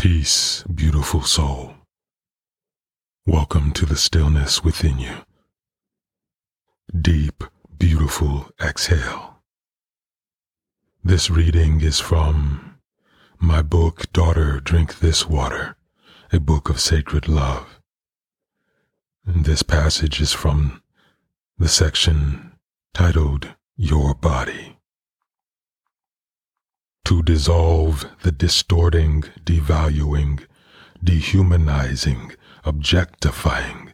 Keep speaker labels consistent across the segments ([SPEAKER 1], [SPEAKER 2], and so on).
[SPEAKER 1] Peace, beautiful soul. Welcome to the stillness within you. Deep, beautiful exhale. This reading is from my book, Daughter, Drink This Water, a book of sacred love. This passage is from the section titled Your Body to dissolve the distorting, devaluing, dehumanizing, objectifying,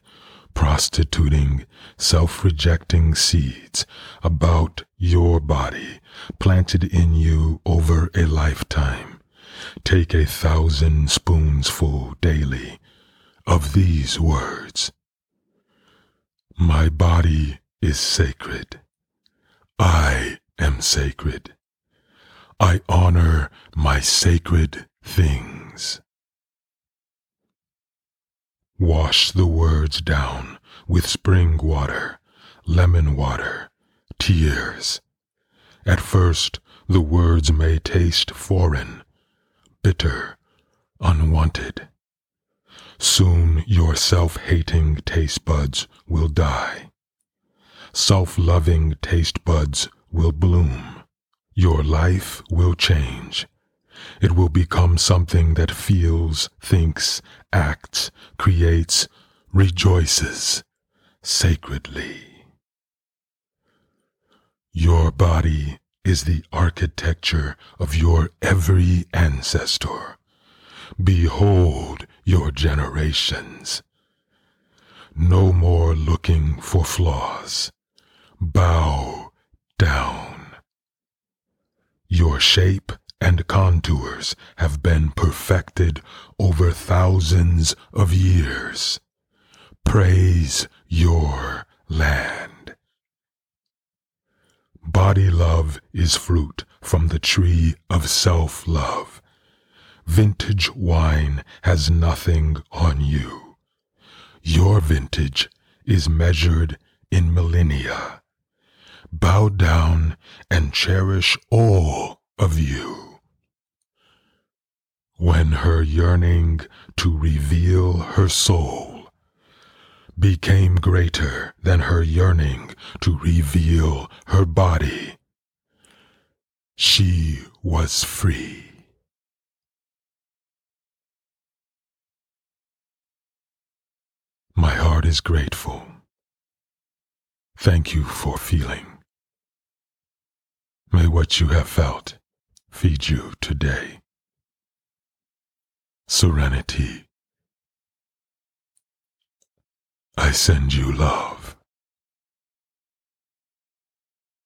[SPEAKER 1] prostituting, self rejecting seeds about your body planted in you over a lifetime. Take a thousand spoonsful daily of these words My body is sacred. I am sacred. I honor my sacred things. Wash the words down with spring water, lemon water, tears. At first, the words may taste foreign, bitter, unwanted. Soon your self hating taste buds will die. Self loving taste buds will bloom. Your life will change. It will become something that feels, thinks, acts, creates, rejoices sacredly. Your body is the architecture of your every ancestor. Behold your generations. No more looking for flaws. Bow. Your shape and contours have been perfected over thousands of years. Praise your land. Body love is fruit from the tree of self love. Vintage wine has nothing on you. Your vintage is measured in millennia bow down and cherish all of you. When her yearning to reveal her soul became greater than her yearning to reveal her body, she was free. My heart is grateful. Thank you for feeling. May what you have felt feed you today. Serenity. I send you love.